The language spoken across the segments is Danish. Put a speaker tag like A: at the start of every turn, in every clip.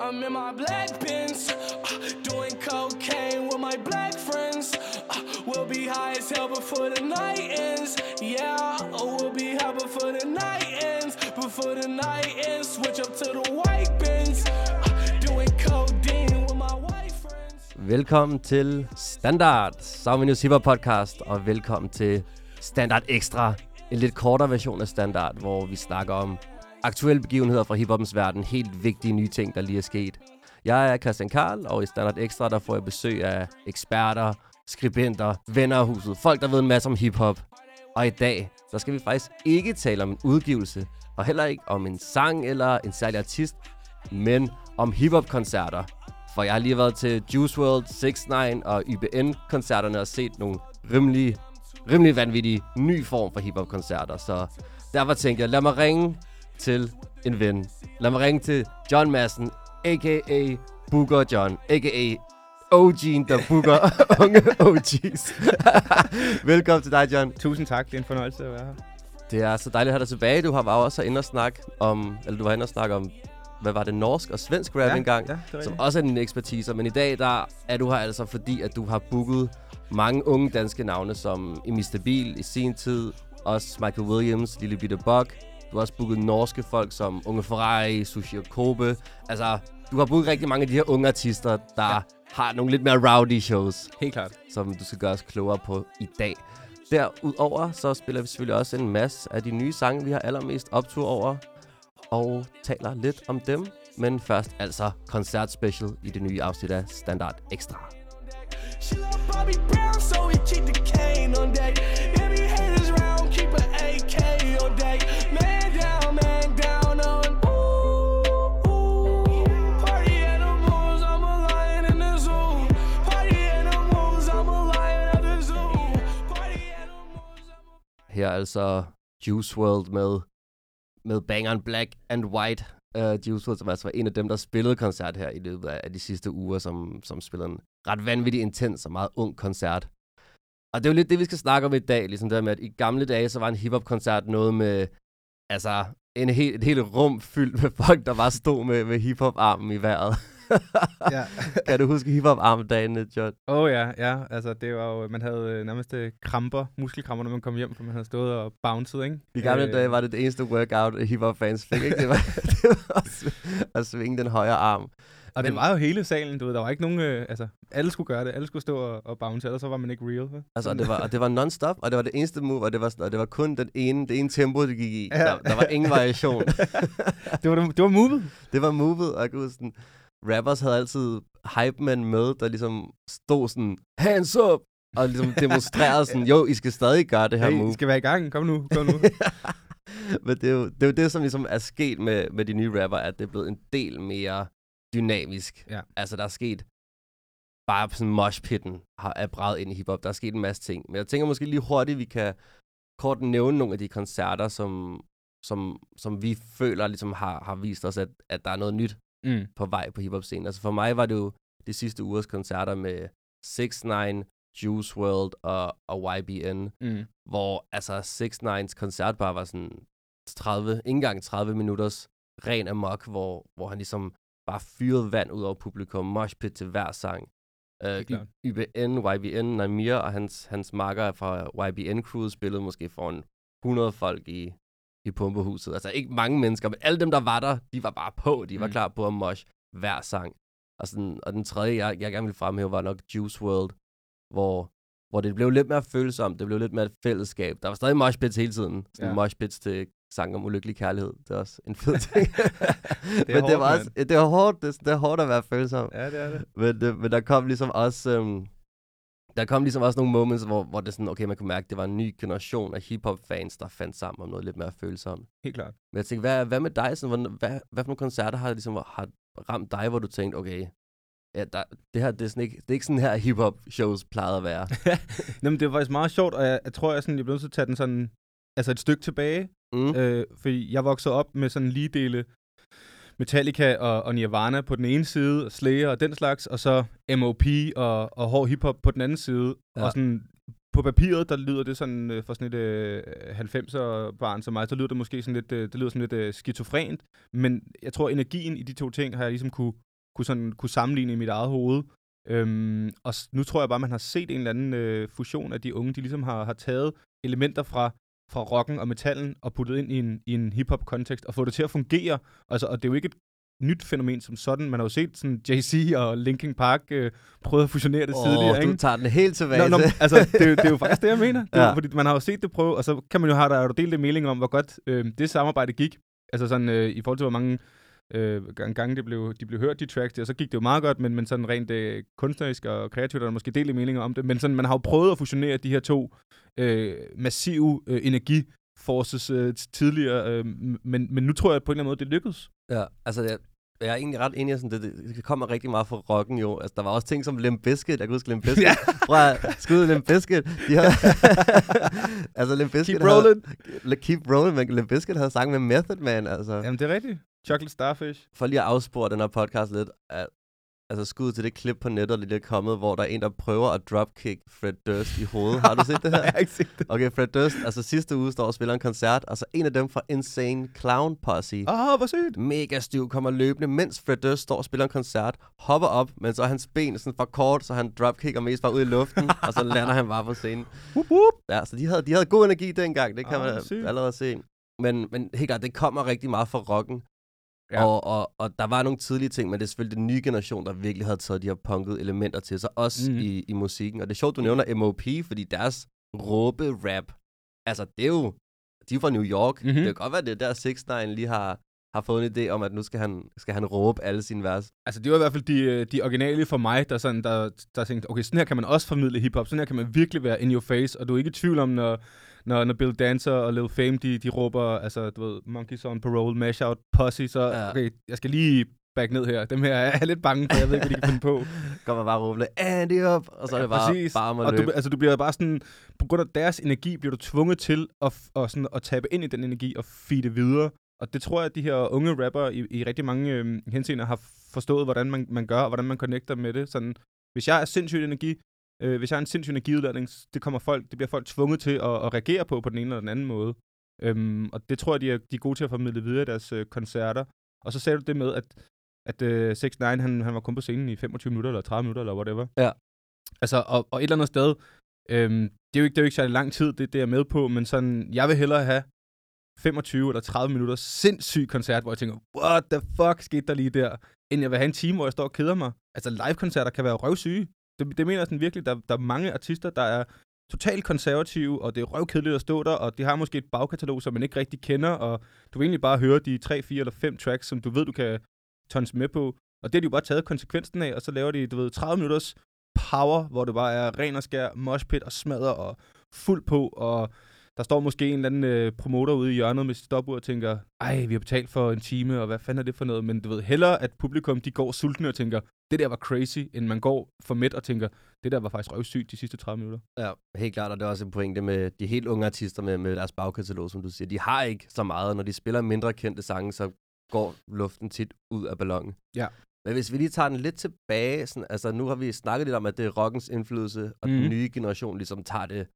A: I'm in my black bins, uh, doing cocaine with my black friends. Uh, we'll be high as hell before the night ends. Yeah, oh, we'll be high before the night ends. Before the night ends, switch up to the white bins, uh, doing codeine with my white friends.
B: Velkommen til Standard, Soundvenues Hip Podcast, og velkommen til Standard Extra, en lidt kortere version af Standard, hvor vi snakker om aktuelle begivenheder fra hiphoppens verden, helt vigtige nye ting, der lige er sket. Jeg er Christian Karl, og i Standard Extra, der får jeg besøg af eksperter, skribenter, venner af huset, folk, der ved en masse om hiphop. Og i dag, så skal vi faktisk ikke tale om en udgivelse, og heller ikke om en sang eller en særlig artist, men om hiphop-koncerter. For jeg har lige været til Juice WRLD, 6 9 og YBN-koncerterne og set nogle rimelig, rimelig vanvittige ny form for hiphop-koncerter. Så derfor tænkte jeg, lad mig ringe til en ven. Lad mig ringe til John Madsen, a.k.a. Booger John, a.k.a. OG'en, der booker unge OG's. Velkommen til dig, John.
C: Tusind tak, det er en fornøjelse at være her.
B: Det er så dejligt at have dig tilbage. Du har var også inde og snakke om, eller du var inde og snakke om, hvad var det, norsk og svensk rap
C: Ja,
B: engang,
C: ja,
B: som også er din ekspertise. Men i dag, der er du her altså fordi, at du har booket mange unge danske navne, som i Mr. Beal i sin tid, også Michael Williams, Lille Bitte Buck. Du har også booket norske folk som Unge Ferrari, Sushi og Kobe. Altså, du har booket rigtig mange af de her unge artister, der ja. har nogle lidt mere rowdy shows
C: Helt klart.
B: som du skal gøre os klogere på i dag. Derudover så spiller vi selvfølgelig også en masse af de nye sange, vi har allermest optur over, og taler lidt om dem. Men først altså koncertspecial i det nye afsnit af Standard Extra.
A: She love Bobby Brown, so we keep the cane on deck.
B: Her altså Juice WRLD med, med Bangeren Black and White. Uh, Juice WRLD, som altså var en af dem, der spillede koncert her i løbet af, af de sidste uger, som, som spillede en ret vanvittig intens og meget ung koncert. Og det er jo lidt det, vi skal snakke om i dag. Ligesom det der med, at i gamle dage, så var en hiphop-koncert noget med, altså, en hel, et helt rum fyldt med folk, der bare stod med, med hiphop-armen i vejret.
C: Ja.
B: kan du huske hiphop-armdagene, John?
C: Åh oh, ja, ja. Altså, det var jo, man havde øh, nærmest øh, kramper, muskelkramper, når man kom hjem, for man havde stået og bounced, ikke?
B: I gamle øh, dage var det det eneste workout, hiphop-fans fik, ikke? Det var, det var at, sv- at svinge den højre arm.
C: Og det
B: men-
C: var jo hele salen, du ved. Der var ikke nogen... Øh, altså, alle skulle gøre det. Alle skulle stå og, og bounce, ellers så var man ikke real. Vel?
B: Altså, og det var, og det var non-stop, og det var det eneste move, og det var, og det var kun den ene, det ene tempo, det gik i.
C: Ja.
B: Der, der var ingen variation.
C: det var, det var movet.
B: det var movet, og jeg huske sådan, rappers havde altid hype men med, der ligesom stod sådan, hands up, og ligesom demonstrerede sådan, jo, I skal stadig gøre det her
C: Hey,
B: move.
C: I skal være i gang. Kom nu, kom nu.
B: Men det er, jo, det er jo det, som ligesom er sket med, med de nye rapper, at det er blevet en del mere dynamisk.
C: Ja.
B: Altså, der er sket bare sådan moshpitten har er bredt ind i hiphop. Der er sket en masse ting. Men jeg tænker måske lige hurtigt, vi kan kort nævne nogle af de koncerter, som, som, som vi føler ligesom har, har vist os, at, at der er noget nyt
C: mm.
B: på vej på hiphop-scenen. Altså for mig var det jo de sidste ugers koncerter med 6 9 Juice WRLD og, og YBN
C: Mm.
B: hvor altså 6 9's koncert bare var sådan 30, ikke engang 30 minutters ren amok, hvor, hvor han ligesom bare fyrede vand ud over publikum, moshpit til hver sang. Uh,
C: klart.
B: YBN, YBN, Namir og hans, hans marker fra YBN Crew spillede måske foran 100 folk i, i pumpehuset. Altså ikke mange mennesker, men alle dem, der var der, de var bare på. De var
C: Mm.
B: klar på at mosh hver sang. Og, sådan, og den tredje, jeg, jeg gerne ville fremhæve, var nok Juice WRLD, hvor, hvor det blev lidt mere følsomt. Det blev lidt mere et fællesskab. Der var stadig moshpits hele tiden. Sådan
C: Ja.
B: moshpits til sang om ulykkelig kærlighed. Det er også en fed ting.
C: Det er
B: men det
C: hårdt,
B: var også, det var hårdt. Det, det er hårdt at være følsom.
C: Ja, det er det.
B: Men, det, men der kom ligesom også... Øhm, der kom ligesom også nogle moments, hvor, hvor det sådan, okay, man kunne mærke, at det var en ny generation af hiphop-fans, der fandt sammen om noget lidt mere følsomt.
C: Helt klart.
B: Men jeg tænkte, hvad, hvad med dig? Sådan, hvad, hvad, hvad for nogle koncerter har, ligesom, har ramt dig, hvor du tænkte, okay, ja, der, det her, det er, sådan ikke, det er ikke sådan her hiphop-shows plejede at være.
C: Nå, men det var faktisk meget sjovt, og jeg, jeg tror, jeg, sådan, jeg blev nødt til at tage den sådan, altså et stykke tilbage.
B: Mm.
C: Øh, fordi jeg voksede op med sådan lige dele Metallica og, og Nirvana på den ene side, og Slayer og den slags, og så MOP og, og hård hiphop på den anden side.
B: Ja.
C: Og sådan, på papiret, der lyder det sådan, øh, for sådan et øh, 90'er barn som mig, så lyder det måske sådan lidt, øh, det lyder sådan lidt øh, skizofrent, men jeg tror, energien i de to ting har jeg ligesom kunne kunne, sådan, kunne sammenligne i mit eget hoved. Øhm, og nu tror jeg bare, man har set en eller anden øh, fusion af de unge. De ligesom har, har taget elementer fra, fra rocken og metallen og puttet ind i en, i en hip-hop-kontekst og fået det til at fungere. Altså, og det er jo ikke et nyt fænomen som sådan. Man har jo set sådan Jay-Z og Linkin Park øh, prøve at fusionere det tidligere.
B: Åh,
C: ikke?
B: du tager den helt tilbage
C: Nå, nå, altså, det, er jo- det er jo faktisk det, jeg mener. Det er,
B: Ja.
C: Fordi man har jo set det prøve, og så kan man jo have der er jo delt en mening om, hvor godt øh, det samarbejde gik. Altså sådan, øh, i forhold til, hvor mange øh, gang- gange det blev, de blev hørt, de tracks der, så gik det jo meget godt, men, men sådan rent øh, kunstnerisk og kreativt er der måske delt meninger om det. Men sådan, man har jo prøvet at fusionere de her to øh, massive øh, energiforces øh, tidligere, øh, men, men nu tror jeg på en eller anden måde, det lykkedes.
B: Ja, altså jeg, jeg er egentlig ret enig i, sådan, det, det, det kommer rigtig meget fra rocken jo. Altså, der var også ting som Limp Bizkit. Jeg kan huske Limp Bizkit.
C: Ja.
B: At skud Limp Bizkit. De havde, altså Limp Bizkit
C: Keep rolling.
B: Havde, keep rolling, men Limp Bizkit havde sang med Method Man. Altså,
C: Jamen, det er rigtigt. Chocolate Starfish.
B: for lige at afspore den her podcast lidt. At, altså skud til det klip på nettet, der lige er kommet, hvor der er en, der prøver at dropkick Fred Durst i hovedet. Har du set det her?
C: Jeg har ikke set det.
B: Okay, Fred Durst, altså sidste uge står og spiller en koncert, og så en af dem fra Insane Clown Posse.
C: Åh, oh, hvor sygt.
B: mega stiv, kommer løbende, mens Fred Durst står og spiller en koncert, hopper op, men så er hans ben sådan for kort, så han dropkicker mest bare ud i luften, og så lander han bare på scenen.
C: Whoop, whoop.
B: Ja, så de havde, de havde god energi dengang, det kan
C: Ah,
B: man
C: sygt.
B: allerede se. Men, men helt klart, det kommer rigtig meget fra rocken.
C: Ja.
B: Og, og, og der var nogle tidlige ting, men det er selvfølgelig den nye generation, der virkelig havde taget de her punkede elementer til sig, også mm. i, i musikken. Og det er sjovt, du nævner MOP, fordi deres råbe-rap, altså det er jo, de er fra New York.
C: Mhm.
B: Mm-hmm. Det kan godt være, det er der 6 9 lige har, har fået en idé om, at nu skal han, skal han råbe alle sine vers.
C: Altså, det var i hvert fald de, øh, de originale for mig, der, sådan, der, der tænkte, okay, sådan her kan man også formidle hiphop, sådan her kan man virkelig være in your face, og du er ikke i tvivl om, når, når, når Bill Dancer og Lil Fame, de, de råber, altså, du ved, Monkeys on Parole, Mash Out, Posse, så,
B: Ja.
C: okay, jeg skal lige back ned her. Dem her er jeg lidt bange for, jeg ved ikke, hvad de kan finde på.
B: Kommer bare råbe, Andy op, og så er det bare,
C: Præcis.
B: bare om at
C: og
B: løbe.
C: du, altså, du bliver bare sådan, på grund af deres energi, bliver du tvunget til at, og sådan, at tabe ind i den energi og feede det videre. Og det tror jeg, at de her unge rapper i, i rigtig mange øh, henseender har forstået, hvordan man, man gør, og hvordan man connecter med det. Sådan, hvis jeg er sindssygt energi, øh, hvis jeg er en sindssyg energiudladning, det kommer folk, det bliver folk tvunget til at, at reagere på på den ene eller den anden måde. Øhm, og det tror jeg, de er, de er gode til at formidle videre i deres øh, koncerter. Og så sagde du det med, at, at øh, 6 9 han, han var kun på scenen i 25 minutter, eller 30 minutter, eller whatever.
B: Ja.
C: Altså, og, og et eller andet sted, øhm, det, er jo ikke, det er jo ikke særlig lang tid, det, det er jeg med på, men sådan, jeg vil hellere have 25 eller 30 minutter sindssyg koncert, hvor jeg tænker, what the fuck skete der lige der, end jeg vil have en time, hvor jeg står og keder mig. Altså, live-koncerter kan være røvsyge. Det, det mener jeg sådan virkelig, der, der er mange artister, der er totalt konservative, og det er røvkedeligt at stå der, og de har måske et bagkatalog, som man ikke rigtig kender, og du vil egentlig bare høre de 3, 4 eller 5 tracks, som du ved, du kan tons med på. Og det har de jo bare taget konsekvensen af, og så laver de, du ved, 30 minutters power, hvor det bare er ren og skær, moshpit og smadder og fuld på, og der står måske en eller anden øh, promoter ude i hjørnet med sit stopur og tænker, ej, vi har betalt for en time, og hvad fanden er det for noget? Men du ved, hellere at publikum, de går sultne og tænker, det der var crazy, end man går for midt og tænker, det der var faktisk røvsygt de sidste 30 minutter.
B: Ja, helt klart, og det er også en pointe med de helt unge artister med, med deres bagkatalog, som du siger. De har ikke så meget, når de spiller mindre kendte sange, så går luften tit ud af ballonen.
C: Ja.
B: Men hvis vi lige tager den lidt tilbage, sådan, altså nu har vi snakket lidt om, at det er rockens indflydelse, og mm.
C: Mhm.
B: den nye generation ligesom tager det,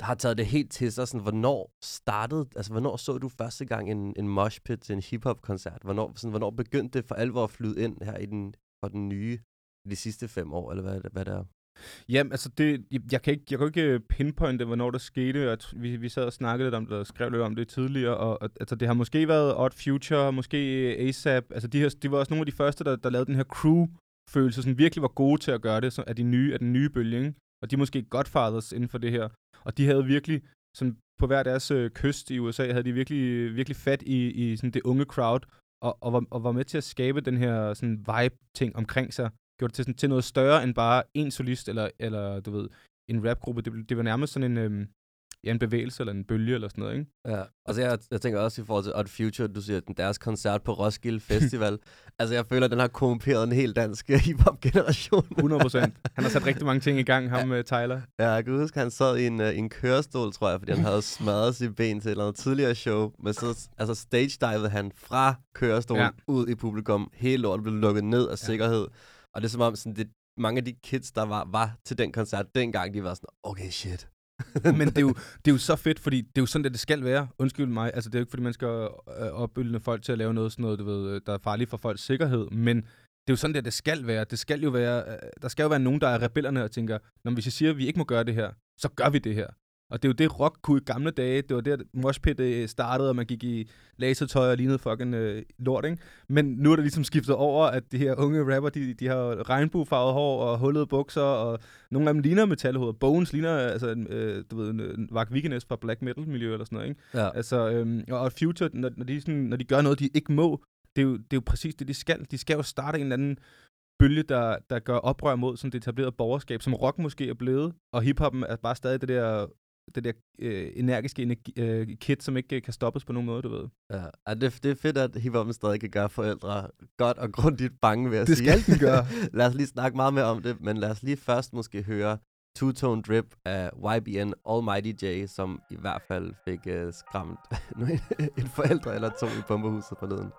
B: har taget det helt til sig. Sådan, hvornår startede, altså hvornår så du første gang en, en mosh pit til en hip-hop-koncert? Hvornår, sådan, hvornår begyndte det for alvor at flyde ind her i den, for den nye, de sidste fem år, eller hvad, hvad det er?
C: Jamen, altså, det, jeg, kan ikke, jeg kan ikke øh, pinpointe, hvornår det skete. At vi, vi sad og snakkede lidt om det, og skrev lidt om det tidligere, og, og altså, det har måske været Odd Future, måske øh, ASAP. Altså, de, her, de var også nogle af de første, der, der lavede den her crew-følelse, som virkelig var gode til at gøre det, så, af, de nye, af den nye bølge, ikke? Og de er måske godfathers inden for det her. Og de havde virkelig, sådan, på hver deres øh, kyst i USA, havde de virkelig, øh, virkelig fat i, i sådan det unge crowd, og, og, var, og var med til at skabe den her sådan vibe-ting omkring sig. Gjorde det til, sådan, til noget større end bare en solist, eller, eller du ved, en rapgruppe. Det, det var nærmest sådan en, øhm, ja, en bevægelse, eller en bølge, eller sådan noget, ikke?
B: Ja, altså jeg, jeg tænker også i forhold til Odd Future, du siger, at deres koncert på Roskilde Festival, altså jeg føler, at den har korrumperet en helt dansk hip-hop-generation.
C: 100 procent. Han har sat rigtig mange ting i gang, ham med Tyler.
B: Ja, jeg kan huske, han sad i en, uh, en kørestol, tror jeg, fordi han havde smadret sit ben til et eller andet tidligere show, men så altså stage-divede han fra kørestolen
C: Ja.
B: ja. ud i publikum. Hele lortet blev lukket ned af sikkerhed. Og det er som om, sådan, det, mange af de kids, der var, var til den koncert dengang, de var sådan, okay, shit.
C: Men det er, jo, det er jo så fedt, fordi det er jo sådan, det, det skal være. Undskyld mig. Altså, det er jo ikke, fordi man skal øh, opbygge folk til at lave noget, sådan noget, du ved, øh, der er farligt for folks sikkerhed. Men det er jo sådan, der det skal være. Det skal jo være, øh, der skal jo være nogen, der er rebellerne og tænker, når hvis jeg siger, at vi ikke må gøre det her, så gør vi det her. Og det er jo det, rock kunne i gamle dage. Det var der, moshpit øh, startede, og man gik i lasertøj og lignede fucking øh, lort, ikke? Men nu er det ligesom skiftet over, at de her unge rapper, de, de har regnbuefarvet hår og hullede bukser, og nogle af dem ligner metalhoveder. Bones ligner, altså, øh, du ved, en Vak Vikernes fra black metal-miljø eller sådan noget, ikke?
B: Ja.
C: Altså, og og Future, når, når, de sådan, når de gør noget, de ikke må, det er, jo, det er jo præcis det, de skal. De skal jo starte en eller anden bølge, der, der gør oprør mod sådan det etablerede borgerskab, som rock måske er blevet, og hiphoppen er bare stadig det der, det der øh, energiske energi, øh, kit, som ikke øh, kan stoppes på nogen måde, du ved.
B: Ja, ja det, det er fedt, at hiphoppen stadig kan gøre forældre godt og grundigt bange, ved at
C: Det
B: sige.
C: skal den gøre.
B: lad os lige snakke meget mere om det, men lad os lige først måske høre Two-Tone Drip af YBN Almighty J, som i hvert fald fik uh, skræmt en forældre eller to i pumpehuset forleden.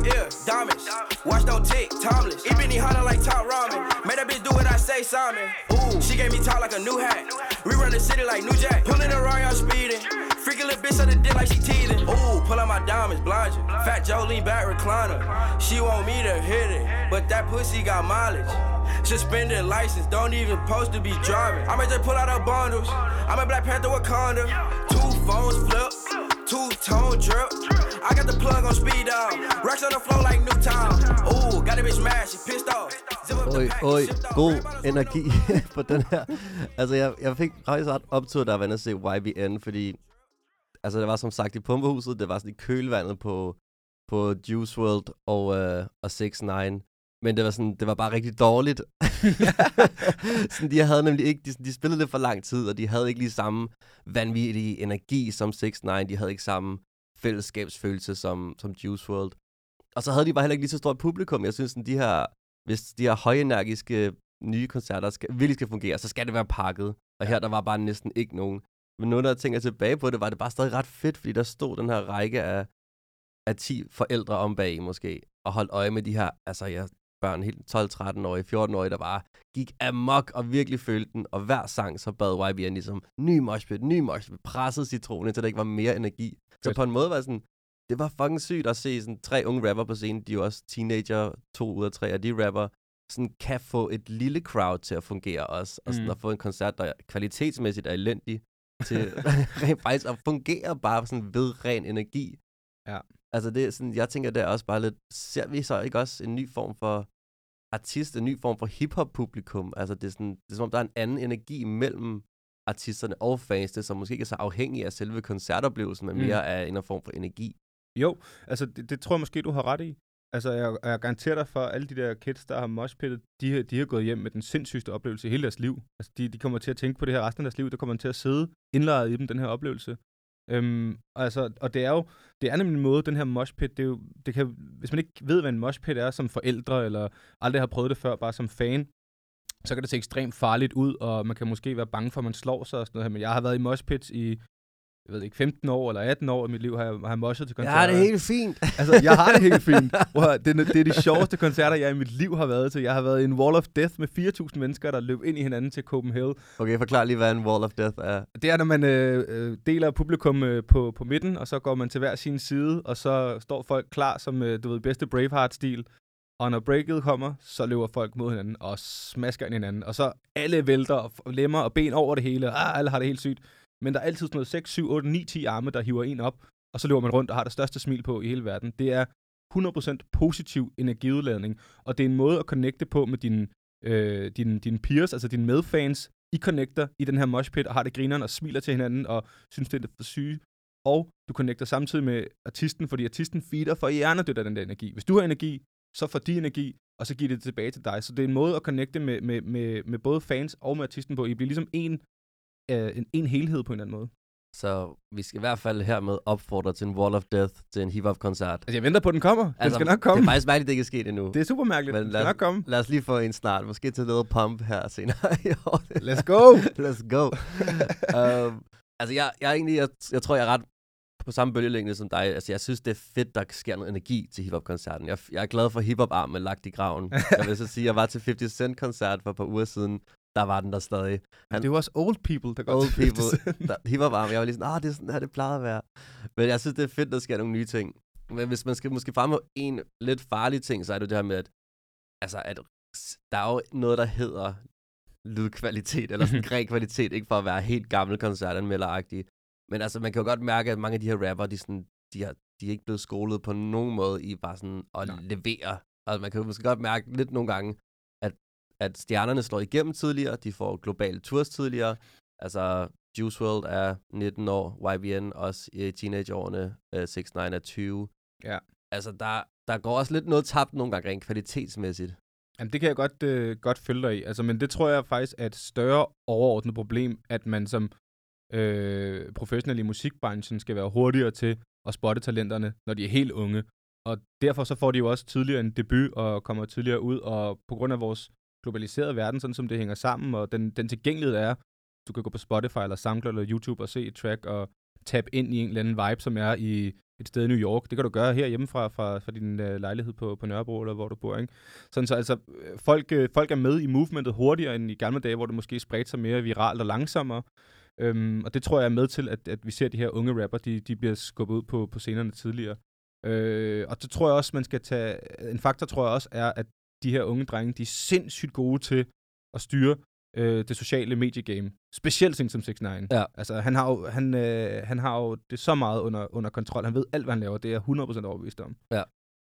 D: My ear? Diamonds. Watch don't tick, timeless. Ebony hotter like top ramen. Made that bitch do what I say, Simon. Ooh, she gave me top like a new hat. We run the city like New Jack. Pulling around, y'all speeding. Freaking little bitch on the dick like she teething. Ooh, pull out my diamonds, blind. Fat Joe lean back recliner. She want me to hit it, but that pussy got mileage. Suspended license, don't even post to be driving. I might just pull out her bundles. I'm a Black Panther Wakanda. Two phones flip, two tone drip. I got the plug on speed dial. Racks on the floor like Newtown. Ooh, got a bitch mad, she pissed off. Up shipped off.
B: god energi på den her. Altså, jeg, jeg fik faktisk ret optur, jeg var inde og se YBN, fordi altså, det var som sagt i pumpehuset, det var sådan i kølvandet på, på Juice WRLD og, øh, og 6 9 men det var sådan, det var bare rigtig dårligt. sådan, de havde nemlig ikke, de, de spillede det for lang tid, og de havde ikke lige samme vanvittige energi som 6 9 de havde ikke samme fællesskabsfølelse som, som Juice WRLD. Og så havde de bare heller ikke lige så stort publikum. Jeg synes, sådan, de her, hvis de her højenergiske nye koncerter skal, virkelig skal fungere, så skal det være pakket. Og her der var bare næsten ikke nogen. Men nu, når jeg tænker tilbage på det, var det bare stadig ret fedt, fordi der stod den her række af, af 10 forældre om bag måske, og holdt øje med de her, altså jeg, børn, helt 12-13-årige, 14-årige, der bare gik amok og virkelig følte den, og hver sang så bad YBN ligesom, ny moshpit, ny moshpit, pressede citronen, så der ikke var mere energi. Så på en måde var det sådan, det var fucking sygt at se sådan tre unge rapper på scenen, de er jo også teenager, to ud af tre af de rapper, sådan kan få et lille crowd til at fungere også, og sådan
C: Mm.
B: at få en koncert, der kvalitetsmæssigt er elendig, til rent faktisk at fungere bare sådan ved ren energi.
C: Ja.
B: Altså det er sådan, jeg tænker, det er også bare lidt, ser vi så ikke også en ny form for artist, en ny form for hiphop-publikum? Altså det er, sådan, det er som om, der er en anden energi mellem artisterne og fansene, som måske ikke er så afhængige af selve koncertoplevelsen, men
C: Mm.
B: mere af en eller anden form for energi.
C: Jo, altså det, det tror jeg måske, du har ret i. Altså, jeg, jeg garanterer dig for, at alle de der kids, der har moshpittet, de, de har gået hjem med den sindssygste oplevelse i hele deres liv. Altså, de, de kommer til at tænke på det her resten af deres liv. Der kommer til at sidde indlejret i dem, den her oplevelse. Øhm, altså, og det er jo, det er nemlig en måde, den her moshpit, det er jo, det kan, hvis man ikke ved, hvad en moshpit er som forældre, eller aldrig har prøvet det før, bare som fan, så kan det se ekstremt farligt ud, og man kan måske være bange for, at man slår sig og sådan noget her. Men jeg har været i moshpits i, jeg ved ikke, 15 år eller 18 år i mit liv, har jeg, har jeg moshet til koncerter.
B: Ja, det er helt fint.
C: Altså, jeg har det helt fint. Det, er, det er de sjoveste koncerter, jeg i mit liv har været til. Jeg har været i en Wall of Death med 4.000 mennesker, der løb ind i hinanden til Copenhagen.
B: Okay, forklar lige, hvad en Wall of Death er.
C: Det er, når man øh, øh, deler publikum øh, på, på midten, og så går man til hver sin side, og så står folk klar som, øh, du ved, bedste Braveheart-stil. Og når breaket kommer, så løber folk mod hinanden og smasker ind hinanden. Og så alle vælter og lemmer og ben over det hele. Ah, alle har det helt sygt. Men der er altid sådan noget 6, 7, 8, 9, 10 arme, der hiver en op. Og så løber man rundt og har det største smil på i hele verden. Det er 100% positiv energiudladning. Og det er en måde at connecte på med dine, øh, dine, dine peers, altså dine medfans. I connecter i den her moshpit og har det grineren og smiler til hinanden og synes, det er for syge. Og du connecter samtidig med artisten, fordi artisten feeder for hjernedødt af den der energi. Hvis du har energi, så får de energi, og så giver det tilbage til dig. Så det er en måde at connecte med, med, med, med både fans og med artisten på. I bliver ligesom en, øh, en, en helhed på en eller anden måde.
B: Så vi skal i hvert fald hermed opfordre til en Wall of Death til en hiphop-koncert.
C: Altså, jeg venter på, at den kommer. Den altså, skal nok komme.
B: Det er faktisk mærkeligt, det ikke er sket endnu.
C: Det er super mærkeligt.
B: Men
C: Den skal
B: os-
C: nok komme.
B: Lad os lige få en snart. Måske til noget pump her senere i år.
C: Let's go!
B: Let's go. um, altså, jeg, jeg, er egentlig, jeg, jeg tror, jeg er ret på samme bølgelængde som dig. Altså, jeg synes, det er fedt, der sker noget energi til hiphop-koncerten. Jeg, jeg er glad for hiphop-armen lagt i graven. jeg vil så sige, jeg var til 50 Cent-koncert for et par uger siden. Der var den der stadig. Han-
C: Det jo også old people, der går
B: Old
C: til 50
B: people. Der, hiphop-arm. Jeg var lige sådan, ah, det er sådan her, det plejede at være. Men jeg synes, det er fedt, der sker nogle nye ting. Men hvis man skal måske fremme en lidt farlig ting, så er det det her med, at, altså, at der er jo noget, der hedder lydkvalitet, eller sådan ren kvalitet, ikke for at være helt gammel koncertanmelderagtig. Men altså, man kan jo godt mærke, at mange af de her rapper, de, sådan, de, har, de er ikke blevet skolet på nogen måde i bare sådan at
C: Nej.
B: levere. Altså, man kan jo måske godt mærke lidt nogle gange, at, stjernerne slår igennem tidligere, de får globale tours tidligere. Altså, Juice WRLD er 19 år, YBN også i teenageårene, uh, 6 9 er 20.
C: Ja.
B: Altså, der, der går også lidt noget tabt nogle gange rent kvalitetsmæssigt.
C: Jamen, det kan jeg godt, øh, godt følge dig i. Altså, men det tror jeg faktisk er et større overordnet problem, at man som øh, professionel i musikbranchen skal være hurtigere til at spotte talenterne, når de er helt unge. Og derfor så får de jo også tidligere en debut og kommer tidligere ud, og på grund af vores globaliserede verden, sådan som det hænger sammen, og den, den tilgængelighed er, du kan gå på Spotify eller SoundCloud eller YouTube og se et track og tabe ind i en eller anden vibe, som er i et sted i New York. Det kan du gøre her hjemmefra fra, fra din øh, lejlighed på, på Nørrebro, eller hvor du bor, ikke? Sådan så altså, øh, folk, øh, folk er med i movementet hurtigere end i gamle dage, hvor det måske spredte sig mere viralt og langsommere. Øhm, og det tror jeg er med til, at, at vi ser de her unge rapper, de, de bliver skubbet ud på, på scenerne tidligere. Øh, og så tror jeg også, man skal tage... En faktor tror jeg også er, at de her unge drenge, de er sindssygt gode til at styre øh, det sociale mediegame. Specielt ting som 6 9
B: Ja.
C: Altså, han har jo, han, øh, han har jo det så meget under, under kontrol. Han ved alt, hvad han laver. Det er jeg 100% overbevist om.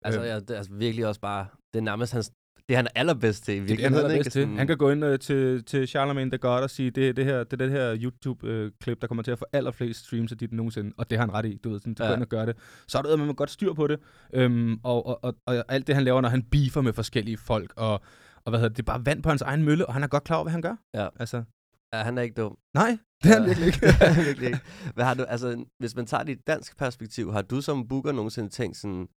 B: Altså,
C: Øh.
B: ja, det er altså virkelig også bare, det er nærmest hans, det er han er allerbedst til i
C: Det er det, han
B: virkeligheden.
C: er
B: ikke?
C: til. Han kan gå ind øh, til, til Charlemagne the God og sige, det, det, her, det er det her YouTube-klip, der kommer til at få allerflest streams af dit nogensinde. Og det har han ret i, du ved. Sådan, du
B: Ja.
C: går ind og gør det. Så er der med godt styr på det. Øhm, og, og, og, og, alt det, han laver, når han beefer med forskellige folk, og, og hvad hedder det, det er bare vand på hans egen mølle, og han er godt klar over, hvad han gør.
B: Ja.
C: Altså,
B: Ja, han er ikke dum.
C: nej, det er han virkelig ikke.
B: det virkelig ikke. Hvad har du, altså, hvis man tager det i et dansk perspektiv, har du som booker nogensinde tænkt sådan,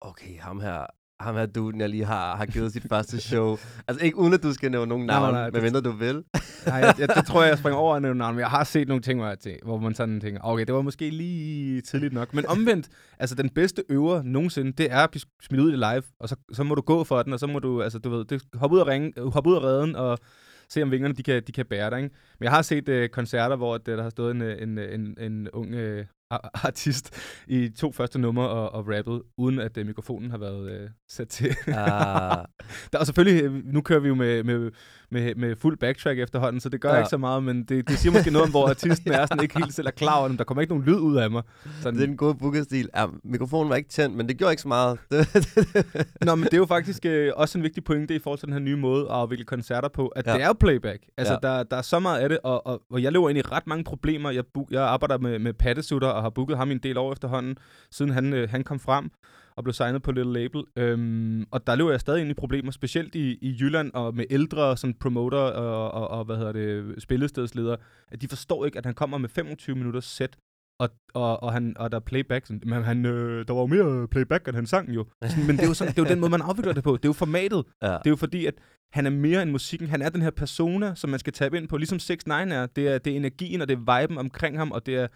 B: okay, ham her, ham her duden, jeg lige har, har givet sit første show. Altså ikke uden at du skal nævne nogen navn,
C: nej, nej, det-
B: medmindre du vil.
C: Nej, jeg, jeg, det tror jeg, jeg springer over en navn, men jeg har set nogle ting, hvor, jeg tænker, hvor man sådan tænker, okay, det var måske lige tidligt nok. Men omvendt, altså den bedste øver nogensinde, det er at blive smidt ud i live, og så, så må du gå for den, og så må du, altså du ved, det, hoppe ud af, ringe, hoppe ud af redden, og se om vingerne, de kan, de kan bære dig, ikke? Men jeg har set øh, koncerter, hvor der har stået en, øh, en, en, en ung øh, artist i to første numre og, og rappet, uden at øh, mikrofonen har været øh, sat til.
B: Ah,
C: Der er selvfølgelig, øh, nu kører vi jo med, med, med, med fuld backtrack efterhånden, så det gør
B: Ja.
C: ikke så meget, men det, det siger måske noget om, hvor artisten er sådan ikke helt selv er klar over, der kommer ikke nogen lyd ud af mig. Sådan,
B: det er en god bookerstil. Ja, mikrofonen var ikke tændt, men det gjorde ikke så meget.
C: Nå, men det er jo faktisk øh, også en vigtig pointe i forhold til den her nye måde at afvikle koncerter på, at
B: Ja.
C: det er jo playback. Altså,
B: Ja.
C: der, der er så meget af det, og, og, og jeg løber ind i ret mange problemer. Jeg, jeg arbejder med, med pattesutter og har booket ham i en del år efterhånden, siden han, øh, han kom frem og blev signet på Little Label. Øhm, og der løber jeg stadig ind i problemer, specielt i, i Jylland og med ældre sådan promoter og, og, og hvad hedder det, spillestedsledere, at de forstår ikke, at han kommer med 25 minutters sæt, og, og, og, han, og der er playback. Sådan, men han, øh, der var jo mere playback, end han sang jo. Sådan, men det er jo, sådan, det er jo den måde, man afvikler det på. Det er jo formatet.
B: ja.
C: Det er jo fordi, at han er mere end musikken. Han er den her persona, som man skal tabe ind på. Ligesom 6 9 er. Det er, det er energien, og det er viben omkring ham, og det er,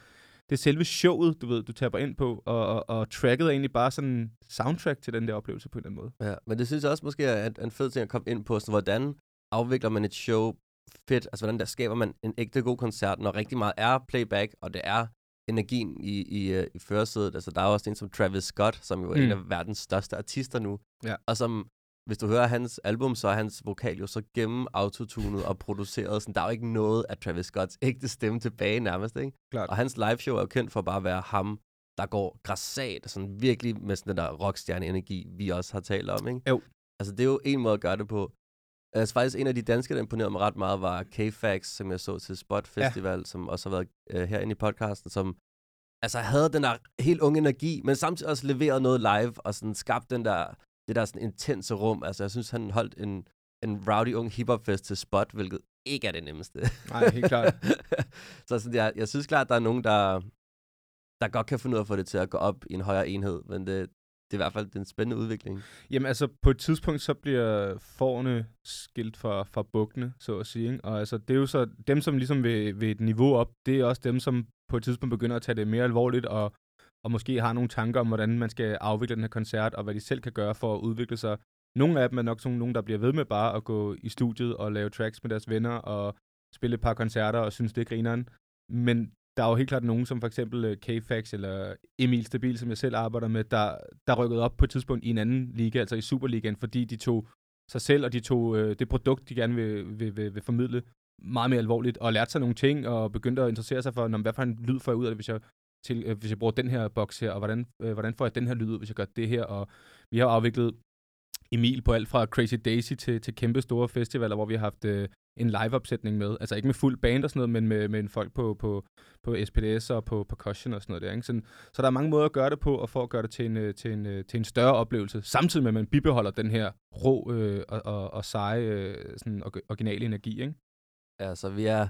C: det er selve showet, du ved, du taber ind på. Og, og, og tracket er egentlig bare sådan en soundtrack til den der oplevelse på en eller anden måde.
B: Ja, men det synes jeg også måske er en- en fed ting at komme ind på. Sådan, hvordan afvikler man et show fedt? Altså, hvordan der skaber man en ægte god koncert, når rigtig meget er playback, og det er energien i, i, øh, i førersædet. Altså, der er også en som Travis Scott, som jo er mm. en af verdens største artister nu.
C: Ja.
B: Og som, hvis du hører hans album, så er hans vokal jo så gennem autotunet og produceret. Sådan, der er jo ikke noget af Travis Scotts ægte stemme tilbage nærmest, ikke?
C: Klart.
B: Og hans liveshow er jo kendt for bare at være ham, der går grassat, sådan virkelig med sådan den der rockstjerne-energi, vi også har talt om, ikke?
C: Jo.
B: Altså, det er jo en måde at gøre det på. Altså, faktisk en af de danske, der imponerede mig ret meget, var K-Fax, som jeg så til Spot Festival, ja. som også har været øh, herinde i podcasten, som altså havde den der helt unge energi, men samtidig også leveret noget live, og sådan skabt den der det der sådan intense rum. Altså, jeg synes, han holdt en, en rowdy ung hiphop-fest til spot, hvilket ikke er det nemmeste.
C: Nej, helt klart.
B: så sådan, jeg, jeg synes klart, der er nogen, der, der godt kan finde ud af at få det til at gå op i en højere enhed, men det, det er i hvert fald den spændende udvikling.
C: Jamen altså, på et tidspunkt, så bliver forne skilt fra, fra bukkene, så at sige. Ikke? Og altså, det er jo så dem, som ligesom vil, vil et niveau op, det er også dem, som på et tidspunkt begynder at tage det mere alvorligt, og, og måske har nogle tanker om, hvordan man skal afvikle den her koncert, og hvad de selv kan gøre for at udvikle sig. Nogle af dem er nok sådan nogen, der bliver ved med bare at gå i studiet og lave tracks med deres venner, og spille et par koncerter og synes, det er grineren. Men der er jo helt klart nogen, som for eksempel øh, K-Fax eller Emil Stabil, som jeg selv arbejder med, der, der rykkede op på et tidspunkt i en anden liga, altså i Superligaen, fordi de tog sig selv, og de tog øh, det produkt, de gerne vil, vil, vil, vil formidle, meget mere alvorligt, og lærte sig nogle ting, og begyndte at interessere sig for, hvad for en lyd får jeg ud af det, hvis jeg, til, øh, hvis jeg bruger den her boks her, og hvordan, øh, hvordan får jeg den her lyd ud, hvis jeg gør det her, og vi har afviklet Emil på alt fra Crazy Daisy til, til kæmpe store festivaler, hvor vi har haft øh, en live-opsætning med. Altså ikke med fuld band og sådan noget, men med, med en folk på, på, på SPS og på percussion og sådan noget der. Ikke? Så, så der er mange måder at gøre det på, og for at gøre det til en, øh, til en, øh, til en større oplevelse, samtidig med, at man bibeholder den her rå øh, og, og, og seje øh, sådan originale energi. Ikke?
B: Ja, så vi er,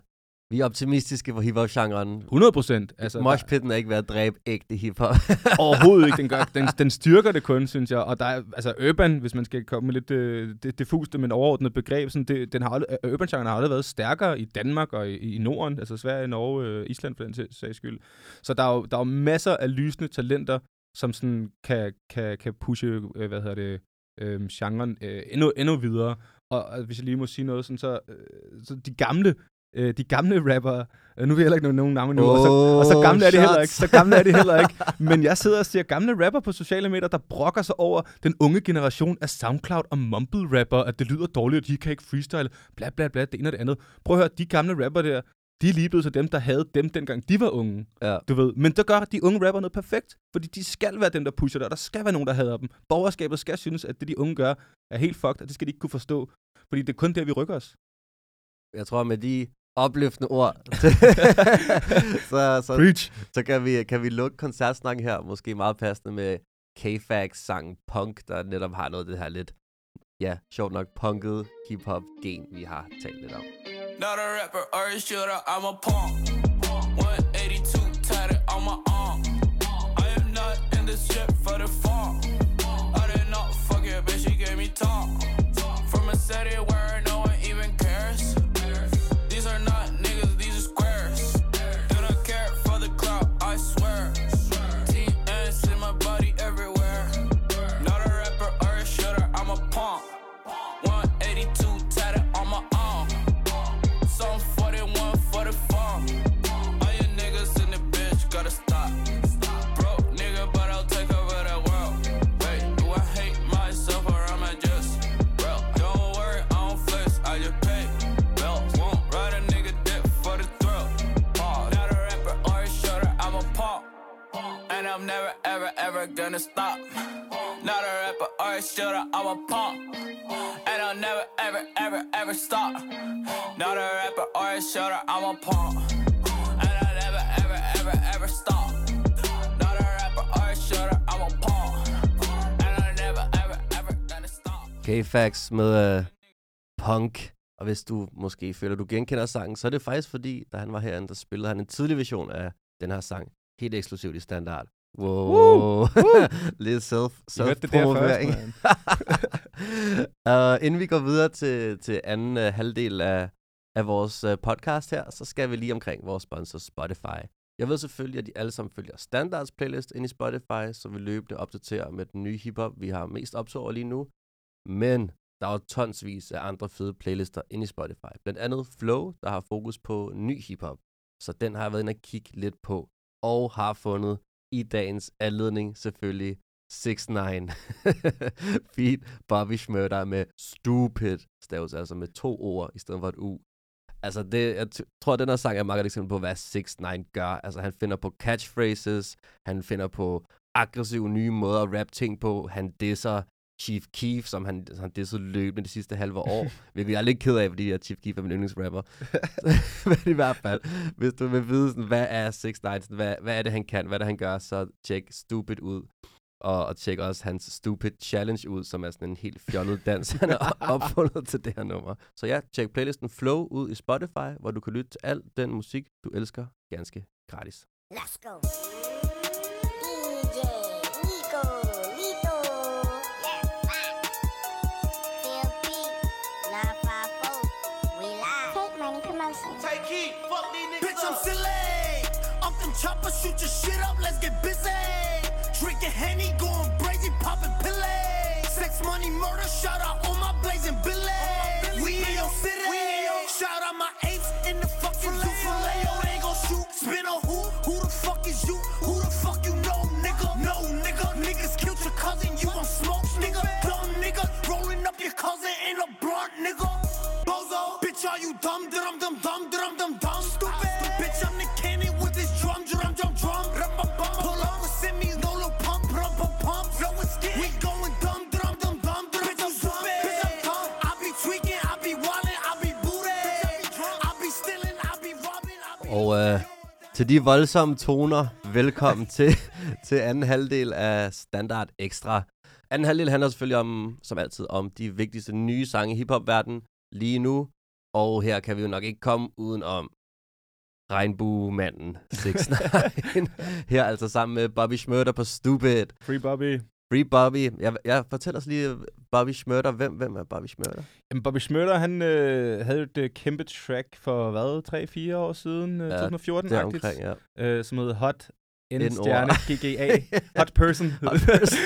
B: vi er optimistiske for hiphop-genren.
C: 100 procent.
B: Altså, Moshpitten er ikke ved at dræbe ægte hiphop.
C: Overhovedet ikke. Den, gør, den, den styrker det kun, synes jeg. Og der er, altså urban, hvis man skal komme med lidt øh, det, diffust, men overordnet begreb, sådan, det, den har aldrig, øh, urban genren har aldrig været stærkere i Danmark og i, i Norden, altså Sverige, Norge, øh, Island for den sags skyld. Så der er jo, der er jo masser af lysende talenter, som sådan kan, kan, kan pushe, øh, hvad hedder det, øh, genren øh, endnu, endnu videre. Og, og hvis jeg lige må sige noget, sådan, så, øh, så de gamle øh, de gamle rapper, øh, nu vil jeg heller ikke nævne nogen navne nu, oh, og, så, og så gamle er de heller ikke, så gamle er de heller ikke, men jeg sidder og ser gamle rapper på sociale medier, der brokker sig over den unge generation af SoundCloud og mumble rapper, at det lyder dårligt, og de kan ikke freestyle, bla bla bla, det ene og det andet. Prøv at høre, de gamle rapper der, de er lige blevet til dem, der havde dem, dengang de var unge.
B: Ja.
C: Du ved. Men der gør de unge rapper noget perfekt, fordi de skal være dem, der pusher det, og der skal være nogen, der hader dem. Borgerskabet skal synes, at det, de unge gør, er helt fucked, og det skal de ikke kunne forstå. Fordi det er kun der, vi rykker os.
B: Jeg tror, med de opløftende ord. så, så,
C: Preach.
B: så kan, vi, kan vi lukke koncertsnakken her, måske meget passende med K-Fax sang Punk, der netop har noget af det her lidt, ja, sjovt nok punket hip-hop gen, vi har talt lidt om.
A: Not a rapper or a shooter, I'm a punk. 182 tatted on my arm. I am not in this shit for the farm. I did not fuck it, bitch, she gave me talk. From a city where no I'm never, ever, ever gonna stop. Not a rapper or a shooter, I'm a punk. And I'll never, ever, ever, ever stop. Not a rapper or a shooter, I'm a punk. And I'll never, ever, ever, ever stop. Not a rapper or a shooter, I'm a punk. And I'll never, ever, ever gonna stop.
B: K-Fax med uh, Punk. Og hvis du måske føler, du genkender sangen, så er det faktisk fordi, da han var herinde, der spillede han en tidlig version af den her sang. Helt eksklusivt i standard. Wow.
C: Woo!
B: Lidt self,
C: hørte det først,
B: uh, inden vi går videre til, til anden uh, halvdel af, af vores uh, podcast her, så skal vi lige omkring vores sponsor Spotify. Jeg ved selvfølgelig, at de alle sammen følger Standards playlist ind i Spotify, så vi løbende opdaterer med den nye hiphop, vi har mest optog lige nu. Men der er jo tonsvis af andre fede playlister inde i Spotify. Blandt andet Flow, der har fokus på ny hiphop. Så den har jeg været inde og kigge lidt på, og har fundet i dagens anledning selvfølgelig 6 9 Feed Bobby Schmurder med Stupid staves altså med to ord i stedet for et u. Altså, det, jeg t- tror, at den her sang er meget et eksempel på, hvad 6 9 gør. Altså, han finder på catchphrases, han finder på aggressive nye måder at rap ting på, han disser Chief Keef, som han, han dissede løbende de sidste halve år, hvilket jeg er lidt ked af, fordi at Chief Keef er min yndlingsrapper. Men i hvert fald, hvis du vil vide, sådan, hvad er 6 9 hvad, hvad er det, han kan, hvad er det, han gør, så tjek Stupid ud. Og, og tjek også hans Stupid Challenge ud, som er sådan en helt fjollet dans, han har opfundet til det her nummer. Så ja, tjek playlisten Flow ud i Spotify, hvor du kan lytte til al den musik, du elsker, ganske gratis.
E: Let's go.
A: Choppers, shoot your shit up, let's get busy. Drinking Henny, going crazy, popping pillay. Sex, money, murder, shout out all my blazing billy. We in your city. Shout out my apes in the fucking zoo filet. Oh, they gon' shoot. Spin on who? Who the fuck is you? Who the fuck you know, nigga? No, nigga. Niggas killed your cousin, you gon' smoke, nigga. Dumb nigga. Rolling up your cousin in a blunt, nigga. Bozo, bitch, are you dumb? Dum dum dum dum dum dum. Stupid.
B: Og øh, til de voldsomme toner, velkommen til, til anden halvdel af Standard Extra. Anden halvdel handler selvfølgelig om, som altid, om de vigtigste nye sange i hiphop-verdenen lige nu. Og her kan vi jo nok ikke komme uden om Regnbuemanden 6 Her altså sammen med Bobby Schmurder på Stupid.
C: Free Bobby.
B: Free Bobby. Jeg, jeg fortæller os lige, Bobby Schmurder. Hvem, hvem er Bobby Schmurder?
C: Jamen, Bobby Schmurder, han øh, havde jo et kæmpe track for, hvad, 3-4 år siden? Øh,
B: Ja,
C: 2014
B: Der
C: agtigt
B: omkring, ja.
C: øh, som hed Hot N stjerne GGA. Hot Person.
B: Hot Person.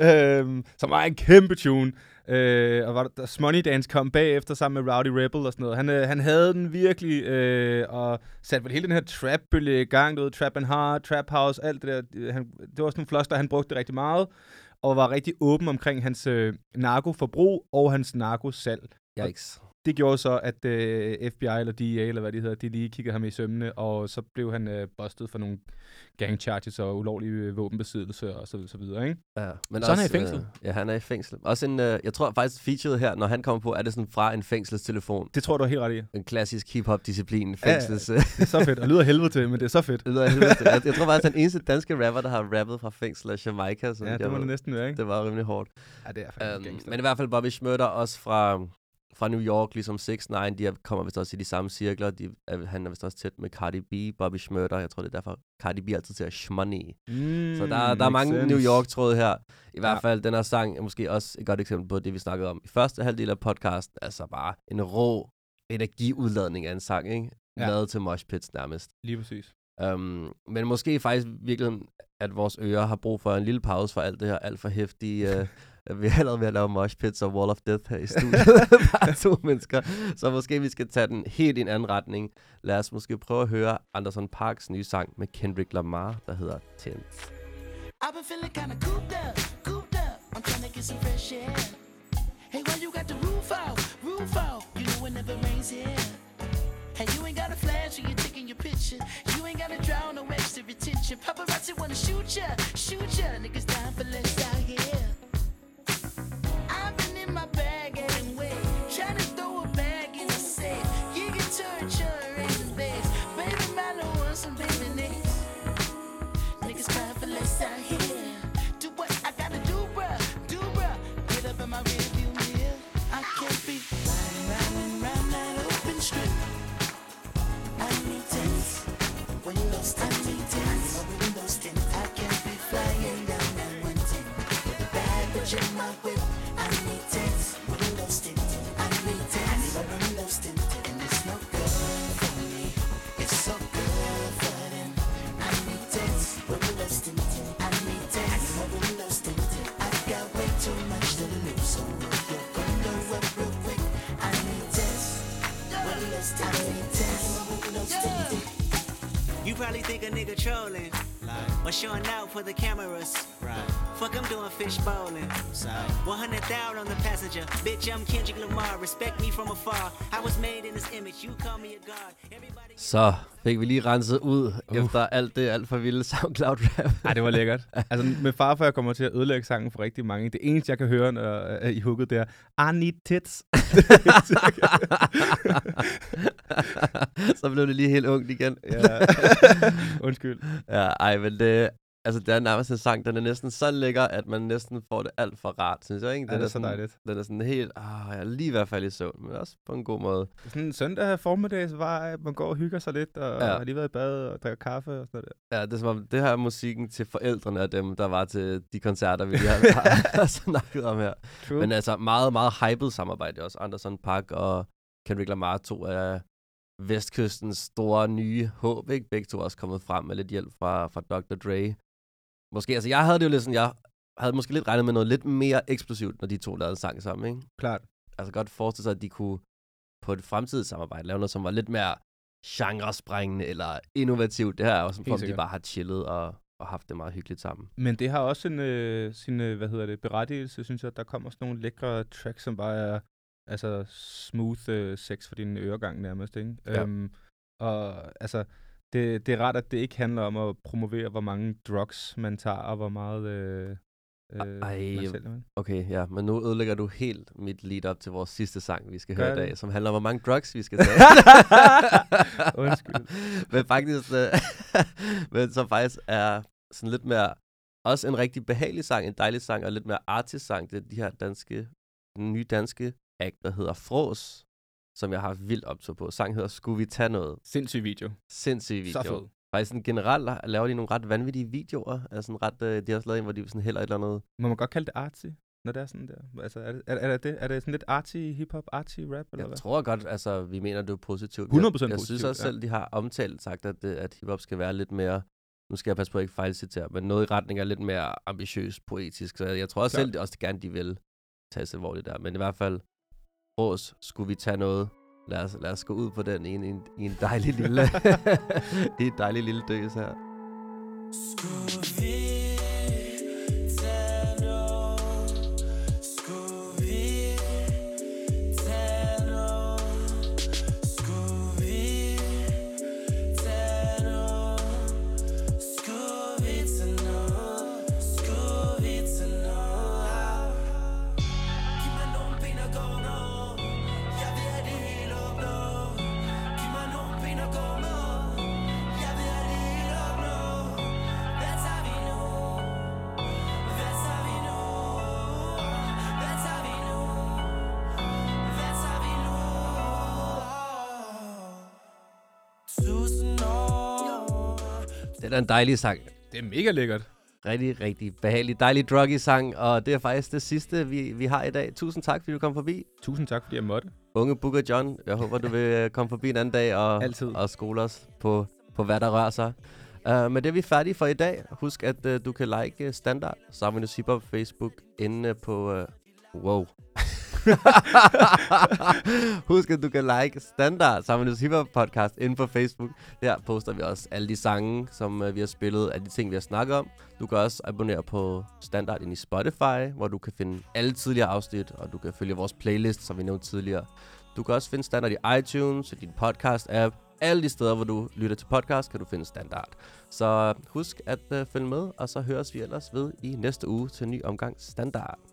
C: øhm, som var en kæmpe tune. Øh, og var der, der Money Dance kom bagefter sammen med Rowdy Rebel og sådan noget. Han, øh, han havde den virkelig, øh, og satte vel hele den her trap-bølge i gang. Du ved, trap and hard, trap house, alt det der. Øh, Han, det var sådan nogle floster, han brugte rigtig meget. Og var rigtig åben omkring hans øh, narkoforbrug og hans narkosalg.
B: Yikes.
C: Det gjorde så, at øh, FBI eller DEA, eller hvad de hedder, de lige kiggede ham i sømne, og så blev han øh, bustet for nogle gang charges og ulovlig øh, våbenbesiddelse og så, så videre, ikke?
B: Ja, men
C: Så han
B: også,
C: er i fængsel?
B: Øh, ja, han er i fængsel. Også en, øh, jeg tror faktisk featuret her, når han kommer på, er det sådan fra en fængselstelefon.
C: Det tror du har helt ret i.
B: En klassisk hip-hop-disciplin. Fængsels... Ja,
C: Det er så fedt, og lyder helvede til, men det er så fedt.
B: det lyder helvede til. jeg, jeg tror faktisk, at den eneste danske rapper, der har rappet fra fængsel af Jamaica. Så
C: Ja, det må det næsten være, ikke?
B: Det var rimelig hårdt.
C: Ja, det er faktisk
B: Um,
C: gangster.
B: men i hvert fald Bobby Schmurder også fra, fra New York, ligesom 6 9 de er, kommer vist også i de samme cirkler. De, er, han er vist også tæt med Cardi B, Bobby Schmurder. Jeg tror, det er derfor, Cardi B altid siger shmoney.
C: Mm,
B: Så der, der er mange
C: sense.
B: New York-tråde her. I hvert
C: Ja.
B: fald, den her sang er måske også et godt eksempel på det, vi snakkede om i første halvdel af podcasten. Altså bare en rå energiudladning af en sang, ikke?
C: Ja.
B: Lavet til mosh pits nærmest.
C: Lige præcis.
B: Um, men måske faktisk virkelig, at vores ører har brug for en lille pause for alt det her alt for hæftige... Uh, vi er allerede ved at lave mosh pits og Wall of Death her i studiet. Bare to mennesker. Så måske vi skal tage den helt i en anden retning. Lad os måske prøve at høre Anderson Parks nye sang med Kendrick Lamar, der hedder Tense.
F: I've been feeling kinda cooped up, cooped up. I'm trying to get some fresh air. Hey, why you got the roof out, roof out? You know it never rains here. Hey, you ain't got a flash when you're taking your picture. You ain't got to draw no extra attention. Paparazzi wanna shoot ya, shoot ya. Niggas dying for less out here.
G: Think a nigga trolling. Or showing out for the cameras. Right. Fuck, I'm doing fish bowling. 100,000 on the passenger. Bitch, I'm Kendrick Lamar. Respect me from afar. I was made in this image. You call me a god.
B: Så fik vi lige renset ud uh. efter alt det alt for vilde SoundCloud-rap.
C: Ej, det var lækkert. altså, med far for, jeg kommer til at ødelægge sangen for rigtig mange. Det eneste, jeg kan høre når, uh, i hooket, det er, I need tits.
B: så blev det lige helt ungt igen.
C: ja. Undskyld.
B: Ja, ej, men det, Altså, det er nærmest en sang, den er næsten så lækker, at man næsten får det alt for rart, synes jeg, ikke?
C: Ja,
B: Den
C: det er så
B: sådan,
C: dejligt.
B: Den er sådan helt, ah, jeg er lige i hvert fald i søvn, men også på en god måde.
C: Sådan en søndag formiddags var, man går og hygger sig lidt, og
B: Ja.
C: ja. har lige været i bad og drikker kaffe og sådan noget.
B: Ja, det er som om, det her er musikken til forældrene af dem, der var til de koncerter, vi lige har, snakket om her.
C: True.
B: Men altså, meget, meget hyped samarbejde også. Anderson Park og Kendrick Lamar, to af Vestkystens store nye håb, ikke? Begge to er også kommet frem med lidt hjælp fra, fra Dr. Dre. Måske, altså jeg havde det jo lidt sådan, jeg havde måske lidt regnet med noget lidt mere eksplosivt, når de to lavede en sang sammen, ikke?
C: Klart.
B: Altså godt forestille sig, at de kunne på et fremtidigt samarbejde lave noget, som var lidt mere genresprængende eller innovativt. Det her er også som om, de bare har chillet og, og haft det meget hyggeligt sammen.
C: Men det har også en, øh, sin, øh, hvad hedder det, berettigelse, synes jeg. Der kommer også nogle lækre tracks, som bare er altså smooth øh, sex for din øregang nærmest, ikke?
B: Ja.
C: Øhm, og altså, det, det er rart, at det ikke handler om at promovere, hvor mange drugs man tager, og hvor meget øh, øh,
B: Ej,
C: man sælger. vel?
B: Okay, ja, men nu ødelægger du helt mit lead up til vores sidste sang, vi skal
C: Gør
B: høre i dag, som handler om, hvor mange drugs vi skal tage.
C: Undskyld.
B: men faktisk, øh, men som faktisk er sådan lidt mere, også en rigtig behagelig sang, en dejlig sang, og lidt mere artist sang. Det er de her danske, nye danske act, der hedder Fros, som jeg har haft vildt optog på. Sang hedder Skulle vi tage noget?
C: Sindssyg video.
B: Sindssyg video.
C: Så fed.
B: Faktisk sådan generelt la- laver de nogle ret vanvittige videoer. Altså sådan ret, øh, de har også lavet en, hvor de sådan heller et eller andet
C: Må man godt kalde det artsy, når det er sådan der? Altså, er det, er, er det, er det sådan lidt artsy hip-hop, artsy rap, eller
B: Jeg
C: hvad?
B: tror godt, altså, vi mener, det er positivt.
C: 100%
B: jeg, jeg synes
C: positivt,
B: også
C: ja.
B: selv, de har omtalt sagt, at, øh, at hiphop skal være lidt mere, nu skal jeg passe på at ikke fejlcitere, men noget i retning af lidt mere ambitiøs, poetisk. Så jeg, jeg tror også
C: Klart.
B: selv, det også gerne, de vil tage sig alvorligt der. Men i hvert fald, Rås, skulle vi tage noget? Lad os, lad os gå ud på den i en, en, en dejlig lille, i en dejlig lille døs her.
A: Skulle vi Det
B: er en dejlig sang.
C: Det er mega lækkert.
B: Rigtig, rigtig behagelig, dejlig druggy sang, og det er faktisk det sidste, vi, vi har i dag. Tusind tak, fordi du kom forbi.
C: Tusind tak, fordi jeg måtte.
B: Unge Booker John, jeg håber, du vil øh, komme forbi en anden dag og,
C: Altid.
B: og skole os på, på, hvad der rører sig. Uh, men det er vi færdige for i dag. Husk, at uh, du kan like Standard, med Hip på Facebook, inde på... Uh, wow. Husk, at du kan like Standard, sammen med Hip podcast, inde på Facebook. Der poster vi også alle de sange, som øh, vi har spillet, alle de ting, vi har snakket om. Du kan også abonnere på Standard ind i Spotify, hvor du kan finde alle tidligere afsnit, og du kan følge vores playlist, som vi nævnte tidligere. Du kan også finde Standard i iTunes, i din podcast-app. Alle de steder, hvor du lytter til podcast, kan du finde Standard. Så øh, husk at uh, følge med, og så høres vi ellers ved i næste uge til en ny omgang Standard.